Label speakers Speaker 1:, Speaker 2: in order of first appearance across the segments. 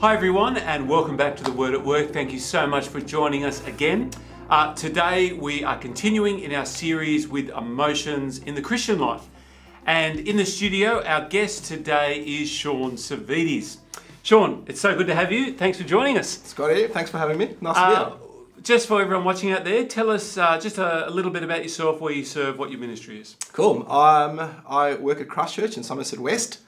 Speaker 1: Hi, everyone, and welcome back to the Word at Work. Thank you so much for joining us again. Uh, today, we are continuing in our series with emotions in the Christian life. And in the studio, our guest today is Sean Savides. Sean, it's so good to have you. Thanks for joining us.
Speaker 2: Scotty, thanks for having me. Nice to be
Speaker 1: Uh,
Speaker 2: here.
Speaker 1: just for everyone watching out there, tell us uh, just a, a little bit about yourself, where you serve, what your ministry is.
Speaker 2: Cool. Um, I work at Christchurch in Somerset West.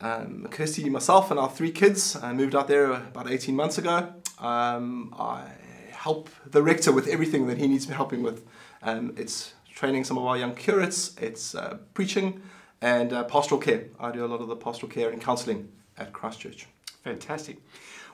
Speaker 2: Um, Kirsty, myself, and our three kids I moved out there about 18 months ago. Um, I help the rector with everything that he needs me helping with. Um, it's training some of our young curates, it's uh, preaching, and uh, pastoral care. I do a lot of the pastoral care and counselling at Christchurch.
Speaker 1: Fantastic.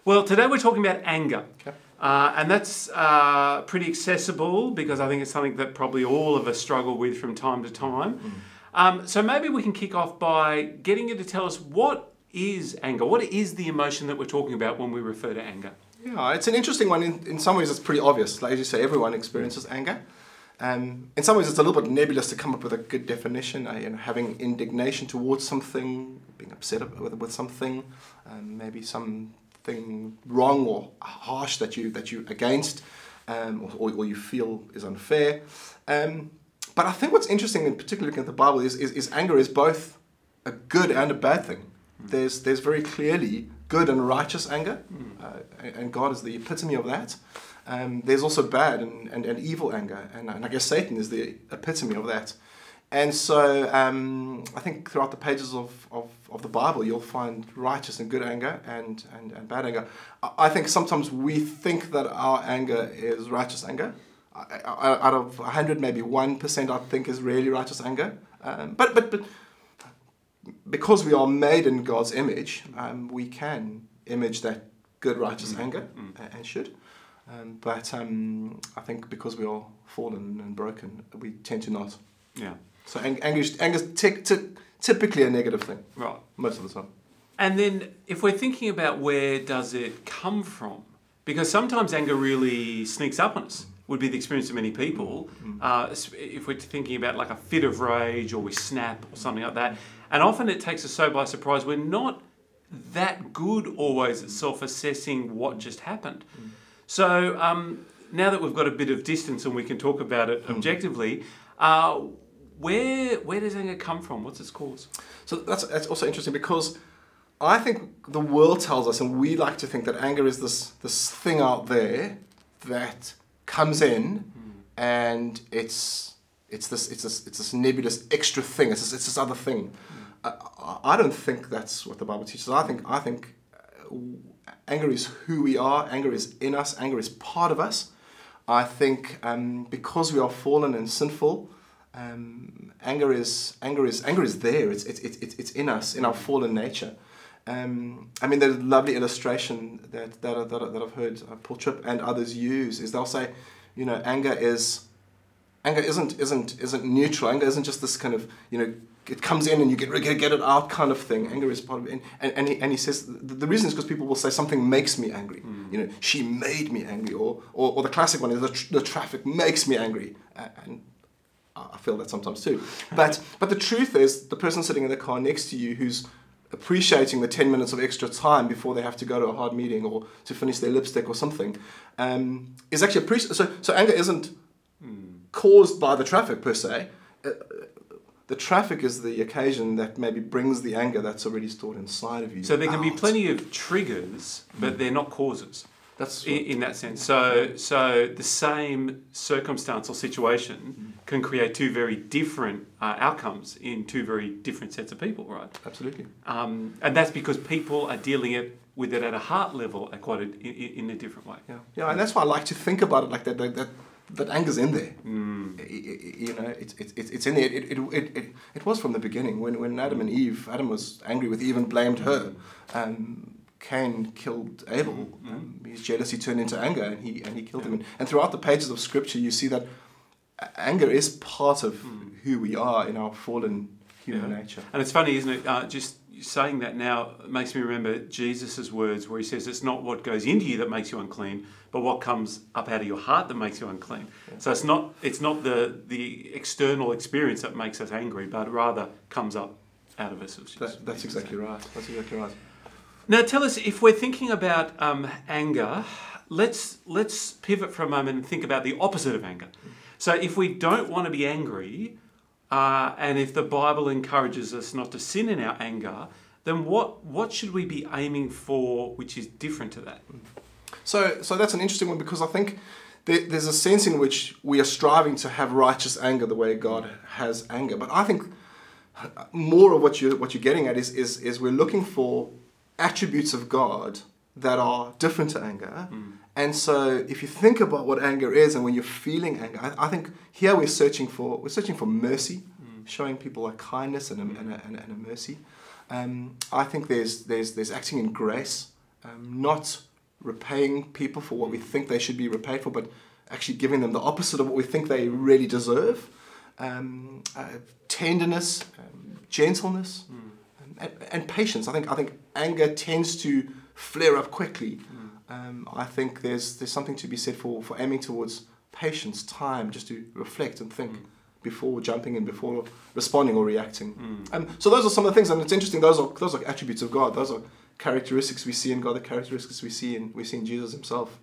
Speaker 1: Well, today we're talking about anger.
Speaker 2: Okay.
Speaker 1: Uh, and that's uh, pretty accessible because I think it's something that probably all of us struggle with from time to time. Um, so maybe we can kick off by getting you to tell us what is anger? What is the emotion that we're talking about when we refer to anger?
Speaker 2: Yeah, it's an interesting one. In, in some ways, it's pretty obvious. Like you say, everyone experiences anger. Um, in some ways, it's a little bit nebulous to come up with a good definition. Uh, you know, having indignation towards something, being upset with, with something, um, maybe something wrong or harsh that you that you against, um, or, or you feel is unfair. Um, but I think what's interesting, in particular looking at the Bible, is, is, is anger is both a good and a bad thing. There's there's very clearly good and righteous anger, uh, and and God is the epitome of that. Um, there's also bad and, and, and evil anger, and, and I guess Satan is the epitome of that. And so um, I think throughout the pages of, of, of the Bible, you'll find righteous and good anger and, and, and bad anger. I I think sometimes we think that our anger is righteous anger. Out of 100, maybe 1% I think is really righteous anger. Um, but, but, but because we are made in God's image, um, we can image that good, righteous anger, a- and should. Um, but um, I think because we are fallen and broken, we tend to not.
Speaker 1: Yeah,
Speaker 2: So ang- anger is, ty- ty- typically a negative thing,
Speaker 1: right.
Speaker 2: most of the time.
Speaker 1: And then if we're thinking about where does it come from, because sometimes anger really sneaks up on us, would be the experience of many people. Uh, if we're thinking about like a fit of rage or we snap or something like that, and often it takes us so by surprise. We're not that good always at self-assessing what just happened. So um, now that we've got a bit of distance and we can talk about it objectively, uh, where where does anger come from? What's its cause?
Speaker 2: So that's, that's also interesting because I think the world tells us, and we like to think that anger is this, this thing out there that comes in and it's, it's, this, it's, this, it's this nebulous extra thing, it's this, it's this other thing. I, I- I don't think that's what the Bible teaches. I think, I think uh, anger is who we are, anger is in us, anger is part of us. I think um, because we are fallen and sinful, um, anger is anger is anger is there. It's it's it's it's in us, in our fallen nature. Um, I mean, the lovely illustration that that, that, that I've heard uh, Paul Tripp and others use is they'll say, you know, anger is anger isn't isn't isn't neutral. Anger isn't just this kind of you know it comes in and you get get, get it out kind of thing. Anger is part of it. And and, and, he, and he says the, the reason is because people will say something makes me angry. You know, she made me angry, or or, or the classic one is the, tr- the traffic makes me angry. A- And I feel that sometimes too. But but the truth is, the person sitting in the car next to you who's appreciating the 10 minutes of extra time before they have to go to a hard meeting or to finish their lipstick or something um, is actually appreciating. So, so anger isn't caused by the traffic per se. Uh, the traffic is the occasion that maybe brings the anger that's already stored inside of you.
Speaker 1: So there can be plenty of triggers, but they're not causes
Speaker 2: That's
Speaker 1: in, in that sense. So so the same circumstance or situation can create two very different uh, outcomes in two very different sets of people, right?
Speaker 2: absolutely.
Speaker 1: Um, and that's because people are dealing it with it at a heart level at quite a, in, in a different way.
Speaker 2: Yeah, yeah, and that's why I like to think about it like that. That that, that anger's in there.
Speaker 1: Mm.
Speaker 2: I- I- You know, it's it's it's it's in there. It it, it, it it was from the beginning when when Adam and Eve. Adam was angry with Eve and blamed her. Um, Cain killed Abel. Um, his jealousy turned into anger, and he and he killed him. And, and throughout the pages of Scripture, you see that anger is part of who we are in our fallen human
Speaker 1: Yeah.
Speaker 2: nature.
Speaker 1: And it's funny, isn't it? Uh, just saying that now makes me remember Jesus' words where he says, It's not what goes into you that makes you unclean, but what comes up out of your heart that makes you unclean. So it's not it's not the the external experience that makes us angry, but rather comes up out of us.
Speaker 2: That, that's exactly right. That's exactly right.
Speaker 1: Now, tell us if we're thinking about um, anger. Let's let's pivot for a moment and think about the opposite of anger. So, if we don't want to be angry, uh, and if the Bible encourages us not to sin in our anger, then what what should we be aiming for, which is different to that?
Speaker 2: So, so that's an interesting one because I think there, there's a sense in which we are striving to have righteous anger the way God has anger. But I think more of what you what you're getting at is is is we're looking for attributes of God that are different to anger. And so, if you think about what anger is, and when you're feeling anger, I, I think here we're searching for we're searching for mercy, showing people a kindness and a, and a, and a, and a mercy. Um, I think there's there's there's acting in grace, um, not repaying people for what we think they should be repaid for, but actually giving them the opposite of what we think they really deserve. Um, uh, tenderness, um, gentleness, and, and patience. I think I think anger tends to flare up quickly. Um, I think there's there's something to be said for, for aiming towards patience, time, just to reflect and think before jumping in, before responding or reacting. Um, so those are some of the things, and it's interesting. Those are those are attributes of God. Those are characteristics we see in God. The characteristics we see in we see in Jesus Himself.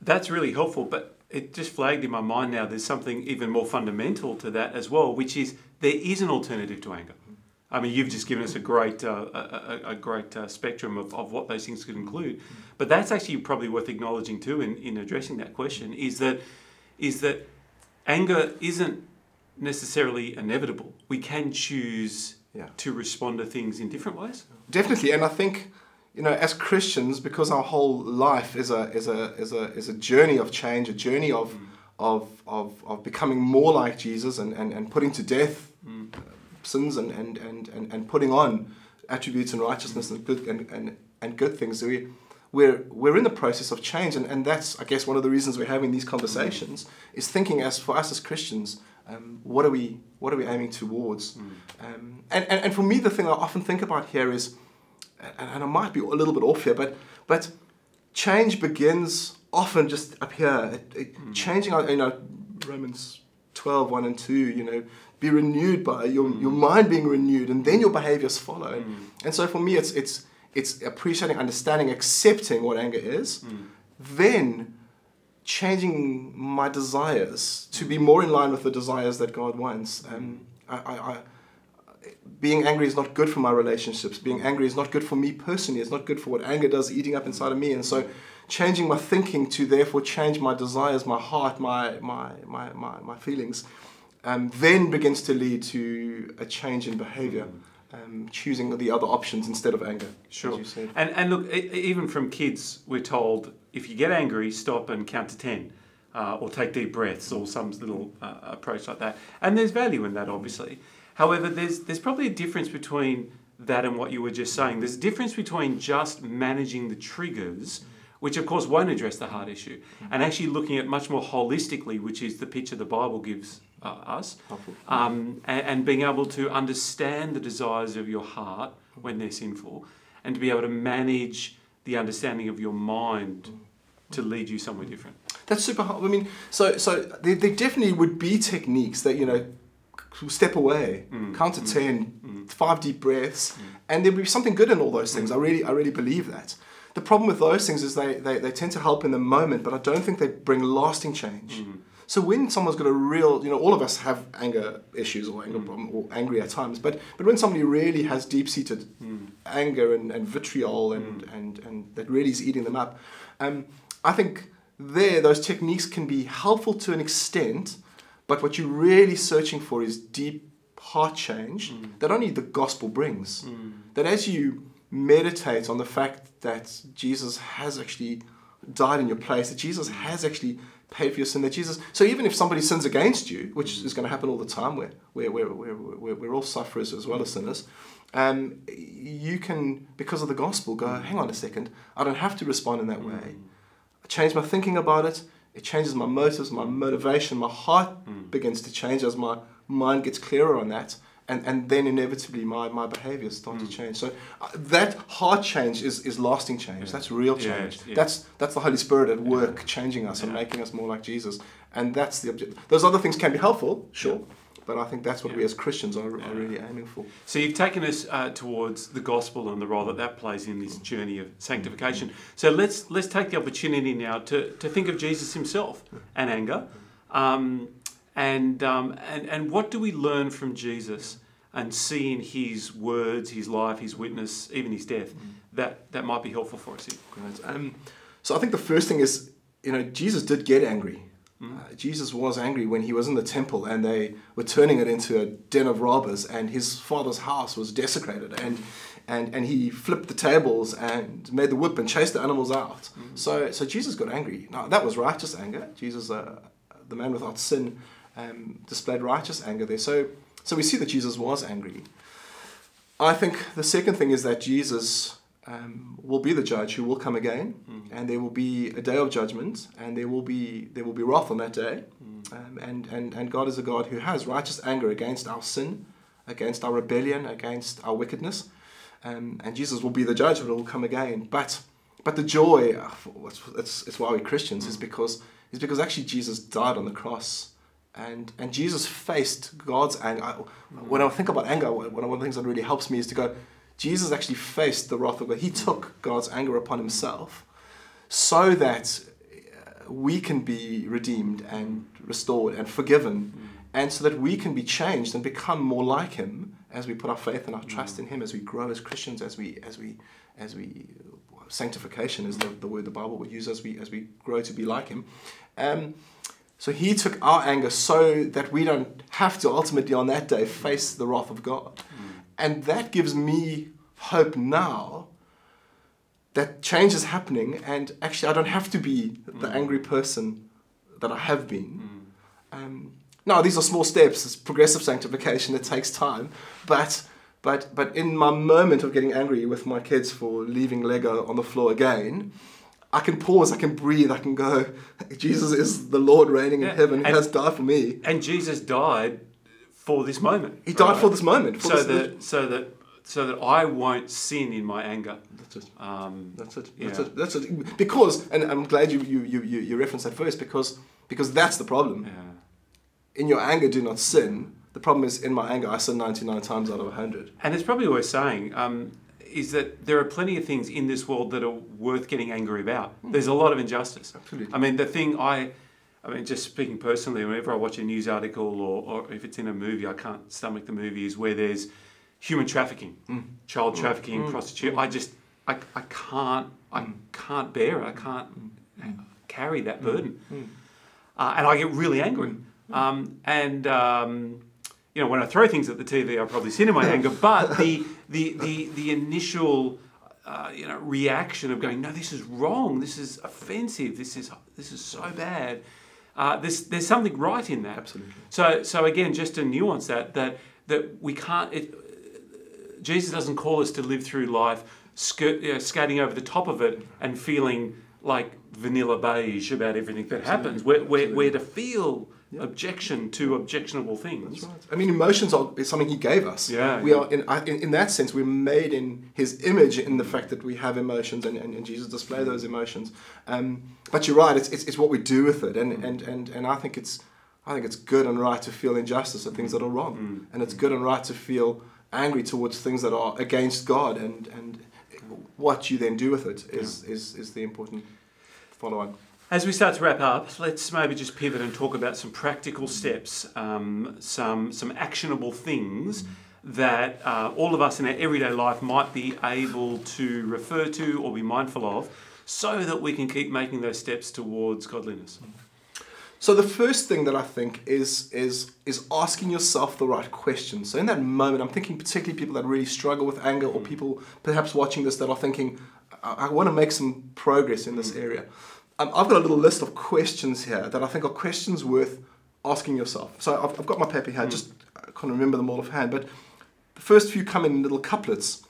Speaker 1: That's really helpful, but it just flagged in my mind now there's something even more fundamental to that as well, which is there is an alternative to anger. I mean, you've just given us a great, uh, a, a, great uh, spectrum of, of what those things could include, but that's actually probably worth acknowledging too in, in addressing that question. Is that is that anger isn't necessarily inevitable. We can choose
Speaker 2: Yeah.
Speaker 1: to respond to things in different ways.
Speaker 2: Definitely, and I think you know, as Christians, because our whole life is a is a is a is a journey of change, a journey of of, of, of becoming more like Jesus and, and, and putting to death sins and, and, and, and, and putting on attributes and righteousness and good and, and, and good things. So we we're we're in the process of change and, and that's I guess one of the reasons we're having these conversations is thinking as for us as Christians, um, what are we what are we aiming towards? Um, and, and, and for me the thing I often think about here is and, and I might be a little bit off here, but but change begins often just up here. It, it, Changing, our- you know, Romans 12, 1 and 2, you know, be renewed by your, mm. your mind being renewed, and then your behaviors follow. Mm. And so for me, it's it's it's appreciating, understanding, accepting what anger is, mm. then changing my desires to be more in line with the desires that God wants. Um, I, I, I, being angry is not good for my relationships. Being angry is not good for me personally. It's not good for what anger does eating up inside of me. And so, changing my thinking to therefore change my desires, my heart, my my my my, my feelings, um, then begins to lead to a change in behavior. Um, choosing the other options instead of anger.
Speaker 1: Sure. And, and look, even from kids, we're told if you get angry, stop and count to 10. Uh, or take deep breaths, or some little uh, approach like that. And there's value in that, obviously. However, there's there's probably a difference between that and what you were just saying. There's a difference between just managing the triggers, which of course won't address the heart issue, and actually looking at much more holistically, which is the picture the Bible gives uh, us, um, and, and being able to understand the desires of your heart when they're sinful, and to be able to manage the understanding of your mind to lead you somewhere different.
Speaker 2: That's super hard. I mean, so so there, there definitely would be techniques that you know step away, mm. count to mm. ten, mm. five deep breaths, and there would be something good in all those things. I really I really believe that. The problem with those things is they, they, they tend to help in the moment, but I don't think they bring lasting change. Mm-hmm. So when someone's got a real, you know, all of us have anger issues or anger mm-hmm. problem or angry at times, but but when somebody really has deep-seated mm-hmm. anger and, and vitriol and, and, and that really is eating them up, um, I think there those techniques can be helpful to an extent, but what you're really searching for is deep heart change that only the gospel brings. That as you meditate on the fact that Jesus has actually died in your place, that Jesus has actually paid for your sin, that Jesus. So even if somebody sins against you, which is going to happen all the time, we're, we're, we're, we're, we're, we're all sufferers as well as sinners, um, you can, because of the gospel, go, hang on a second, I don't have to respond in that way. I change my thinking about it. It changes my motives, my motivation, my heart begins to change as my mind gets clearer on that. And, and then inevitably my, my behaviors start to change. So uh, that heart change is, is lasting change. That's real change.
Speaker 1: yeah.
Speaker 2: That's that's the Holy Spirit at work changing us and making us more like Jesus. And that's the object. Those other things can be helpful, sure, but I think that's what we as Christians are, are really aiming for.
Speaker 1: So you've taken us uh, towards the gospel and the role that that plays in this journey of sanctification. So let's let's take the opportunity now to, to think of Jesus himself and anger, um, and um, and and what do we learn from Jesus and see in his words, his life, his witness, even his death that that might be helpful for us
Speaker 2: Um, so I think the first thing is, you know, Jesus did get angry. Uh, Jesus was angry when he was in the temple and they were turning it into a den of robbers and his father's house was desecrated and and, and he flipped the tables and made the whip and chased the animals out. So so Jesus got angry. Now that was righteous anger. Jesus, uh, the man without sin, um, displayed righteous anger there. So so we see that Jesus was angry. I think the second thing is that Jesus um, will be the judge who will come again, and there will be a day of judgment, and there will be there will be wrath on that day, um, and and and God is a God who has righteous anger against our sin, against our rebellion, against our wickedness, um, and Jesus will be the judge, but it will come again. But but the joy, uh, it's, it's, it's why we're Christians, is because is because actually Jesus died on the cross. And, and Jesus faced God's anger. I- When I think about anger, one of the things that really helps me is to go, Jesus actually faced the wrath of God. He took God's anger upon himself so that uh, we can be redeemed and restored and forgiven, and so that we can be changed and become more like Him as we put our faith and our trust in Him, as we grow as Christians, as we as we as we sanctification is the, the word the Bible would use as we as we grow to be like Him. Um, so He took our anger so that we don't have to ultimately on that day face the wrath of God, hmm. and that gives me hope now that change is happening and actually I don't have to be the hmm. angry person that I have been. Hmm. Um, now these are small steps. It's progressive sanctification. It takes time, but but but in my moment of getting angry with my kids for leaving Lego on the floor again, I can pause. I can breathe. I can go. Jesus is the Lord reigning in
Speaker 1: Yeah,
Speaker 2: heaven. He
Speaker 1: and-
Speaker 2: has died for me.
Speaker 1: And Jesus died for this moment.
Speaker 2: He died
Speaker 1: right?
Speaker 2: for this moment. For
Speaker 1: so
Speaker 2: this,
Speaker 1: that so that so that I won't sin in my anger.
Speaker 2: That's it.
Speaker 1: Um,
Speaker 2: That's it. That's it. That's it. Because, and I'm glad you you you you, you referenced that first because because that's the problem.
Speaker 1: yeah.
Speaker 2: In your anger, do not sin. The problem is in my anger, I sin 99 times out of 100.
Speaker 1: And it's probably worth saying um, is that there are plenty of things in this world that are worth getting angry about. Hmm. There's a lot of injustice.
Speaker 2: Absolutely.
Speaker 1: I mean, the thing I, I mean, just speaking personally, whenever I watch a news article or, or if it's in a movie, I can't stomach the movie, is where there's human trafficking, hmm. child hmm. trafficking, prostitution. I just, I, I can't, I can't bear it. I can't carry that burden. Uh, and I get really angry. Um, and um, you know, when I throw things at the TV, I probably sin in my anger. But the the the the initial uh, you know reaction of going, no, this is wrong. This is offensive. This is this is so bad. Uh, there's there's something right in that.
Speaker 2: Absolutely.
Speaker 1: So so again, just to nuance that that that we can't. It, Jesus doesn't call us to live through life skirt, you know, skating over the top of it and feeling like vanilla beige about everything that happens. We're, we're, we're to feel objection to objectionable things.
Speaker 2: Right. I mean, emotions are something He gave us.
Speaker 1: Yeah,
Speaker 2: We
Speaker 1: yeah.
Speaker 2: are, in, in, in that sense, we're made in His image in the fact that we have emotions and, and, and Jesus display those emotions. Um, but you're right, it's, it's, it's what we do with it. And, and, and, and I think it's I think it's good and right to feel injustice at things that are wrong. And it's good and right to feel angry towards things that are against God. And, and what you then do with it is, is, is the important follow on.
Speaker 1: As we start to wrap up, let's maybe just pivot and talk about some practical steps, um, some some actionable things that uh, all of us in our everyday life might be able to refer to or be mindful of, so that we can keep making those steps towards godliness.
Speaker 2: So the first thing that I think is is is asking yourself the right questions. So in that moment, I'm thinking particularly people that really struggle with anger, or people perhaps watching this that are thinking, I, I want to make some progress in this area. Um, I've got a little list of questions here that I think are questions worth asking yourself. So I've, I've got my paper here. Just I can't remember them all offhand, but the first few come in little couplets.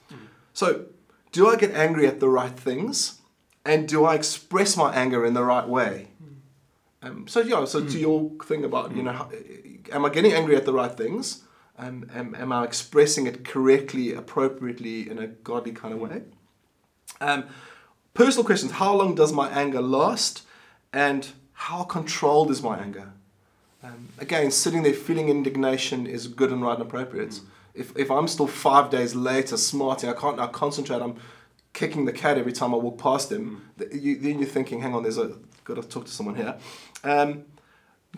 Speaker 2: So do I get angry at the right things, and do I express my anger in the right way? Um, so yeah, so to your thing about you know, how, am I getting angry at the right things? Um, am, am I expressing it correctly, appropriately, in a godly kind of way? Um, personal questions: How long does my anger last, and how controlled is my anger? Um, again, sitting there feeling indignation is good and right and appropriate. Mm. If, if I'm still five days later smarting, I can't now concentrate, I'm kicking the cat every time I walk past him, mm. th- you, then you're thinking, hang on, there's a, got to talk to someone here. Um,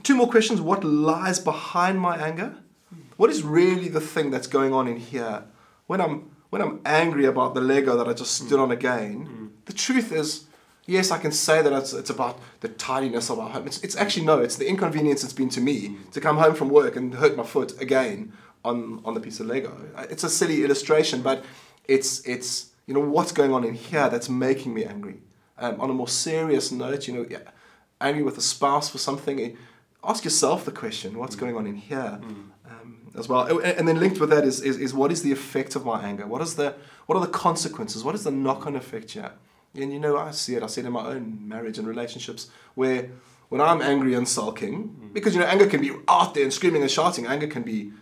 Speaker 2: two more questions. What lies behind my anger? Mm. What is really the thing that's going on in here? When I'm, when I'm angry about the Lego that I just stood on again, the truth is, yes, I can say that it's, it's about the tidiness of our home. It's, it's actually no, it's the inconvenience it's been to me to come home from work and hurt my foot again on, on the piece of Lego. It's a silly illustration, but it's, it's you know, what's going on in here that's making me angry. Um, on a more serious note, you know, yeah, angry with a spouse for something, eh, ask yourself the question, what's going on in here? Um, as well, and and then linked with that is, is, is what is the effect of my anger? What is the what are the consequences? What is the knock-on effect here? And you know, I see it. I see it in my own marriage and relationships where when I'm angry and sulking, mm. because you know, anger can be out there and screaming and shouting. Anger can be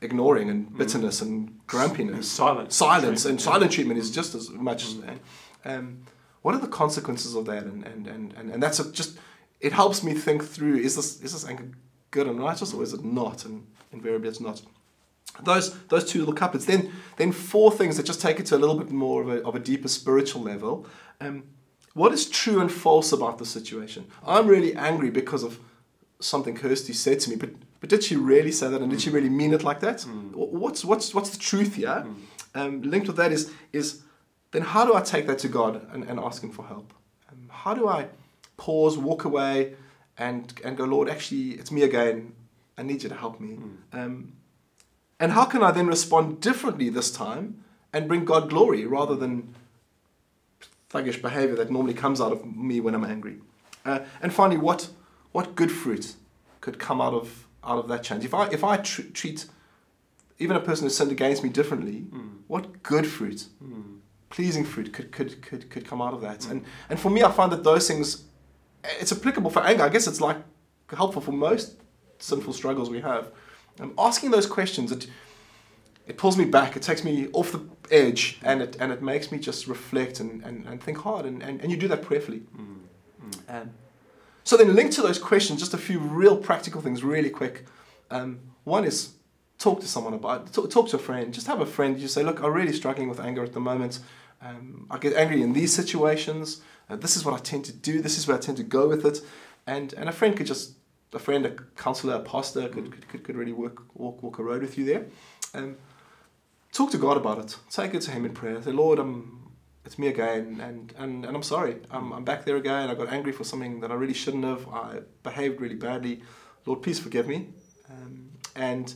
Speaker 2: ignoring and mm. bitterness and grumpiness.
Speaker 1: Silence.
Speaker 2: Silence and
Speaker 1: Yeah.
Speaker 2: silent treatment is just as much. Mm. Um, what are the consequences of that? And and and and, and that's a, just it helps me think through: is this is this anger good and righteous, or is it not? And invariably, it's not. Those those two little couplets. Then then four things that just take it to a little bit more of a of a deeper spiritual level. Um, what is true and false about the situation? I'm really angry because of something Kirsty said to me, but but did she really say that, and did she really mean it like that? Wh- What's what's what's the truth here? Um, linked with that is is then how do I take that to God and, and ask Him for help? Um, how do I pause, walk away, and and go, Lord, actually, it's me again. I need you to help me. Um, and how can I then respond differently this time and bring God glory rather than thuggish behavior that normally comes out of me when I'm angry? Uh, and finally, what what good fruit could come out of out of that change? If I if I tr- treat even a person who sinned against me differently, what good fruit, pleasing fruit could could could could come out of that? And and for me, I find that those things, it's applicable for anger. I guess it's like helpful for most sinful struggles we have. Um, asking those questions, it it pulls me back. It takes me off the edge, and it and it makes me just reflect and, and, and think hard. And, and, and you do that prayerfully. Um, so then, linked to those questions, just a few real practical things, really quick. Um, one is talk to someone about talk, talk to a friend. Just have a friend. You say, look, I'm really struggling with anger at the moment. Um, I get angry in these situations. Uh, this is what I tend to do. This is where I tend to go with it. And and a friend could just a friend, a counselor, a pastor could, could, could, could really work walk walk a road with you there. Um, talk to God about it. Take it to Him in prayer. Say, Lord, I'm it's me again, and, and, and I'm sorry. I'm, I'm back there again. I got angry for something that I really shouldn't have. I behaved really badly. Lord, please forgive me. Um, and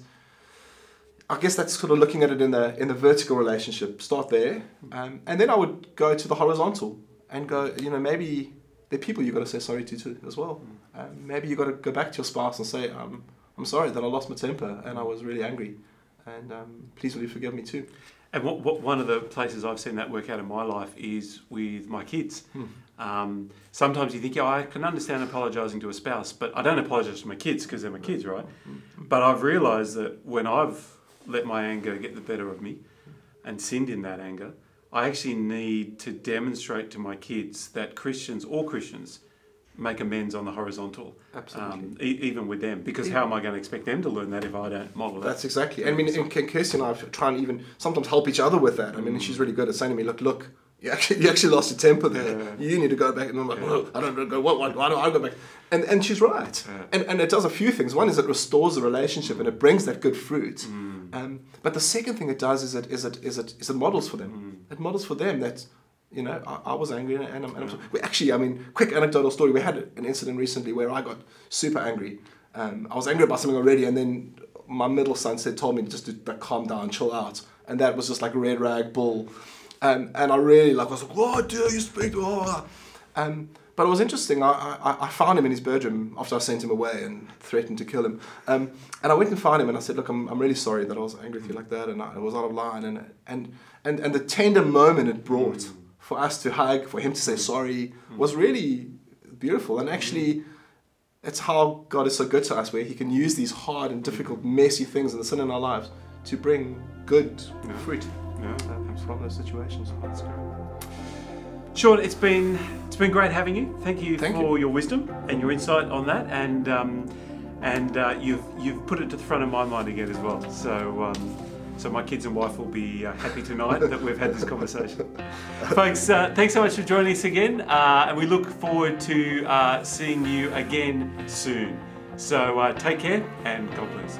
Speaker 2: I guess that's sort of looking at it in the in the vertical relationship. Start there, um, and then I would go to the horizontal and go. You know, maybe there are people you've got to say sorry to too as well. Um, maybe you've got to go back to your spouse and say, um, "I'm sorry that I lost my temper and I was really angry, and um, please will you forgive me too."
Speaker 1: And what, what, one of the places I've seen that work out in my life is with my kids. Um, sometimes you think, yeah, I can understand apologising to a spouse, but I don't apologise to my kids because they're my kids, right? But I've realised that when I've let my anger get the better of me and sinned in that anger, I actually need to demonstrate to my kids that Christians, all Christians, make amends on the horizontal,
Speaker 2: Absolutely.
Speaker 1: um, e- even with them. Because how am I going to expect them to learn that if I don't model that?
Speaker 2: That's exactly. I mean, and Kirsty and I try and even sometimes help each other with that. I mean, and she's really good at saying to me, "Look, look, you actually, you actually lost your temper there.
Speaker 1: Yeah.
Speaker 2: You need to go back." And I'm like, "Oh, I don't go. What? Why, why do I go back?" And and she's right.
Speaker 1: Yeah.
Speaker 2: And and it does a few things. One is it restores the relationship and it brings that good fruit.
Speaker 1: Mm.
Speaker 2: Um, but the second thing it does is it is it is it is it models for them.
Speaker 1: Mm.
Speaker 2: It models for them that. You know, I, I was angry, and I'm, and I'm we actually. I mean, quick anecdotal story. We had an incident recently where I got super angry. Um, I was angry about something already, and then my middle son said, told me just to like, calm down, chill out, and that was just like a red rag bull, um, and I really like I was like, what do you speak to? Oh. Um, but it was interesting. I, I, I found him in his bedroom after I sent him away and threatened to kill him. Um, and I went and found him and I said, look, I'm, I'm really sorry that I was angry with you like that, and I, was out of line, and and and and the tender moment it brought for us to hug, for him to say sorry, was really beautiful, and actually it's how God is so good to us, where He can use these hard and difficult, messy things and the sin in our lives to bring good
Speaker 1: Yeah.
Speaker 2: fruit
Speaker 1: Yeah.
Speaker 2: um, from those situations.
Speaker 1: That's great. Sean, it's been it's been great having you. Thank you
Speaker 2: Thank
Speaker 1: for your wisdom and your insight on that. And um, and uh, you've you've put it to the front of my mind again as well. So. Um, so my kids and wife will be uh, happy tonight that we've had this conversation. Folks, uh, thanks so much for joining us again, uh, and we look forward to uh, seeing you again soon. So uh, take care and God bless.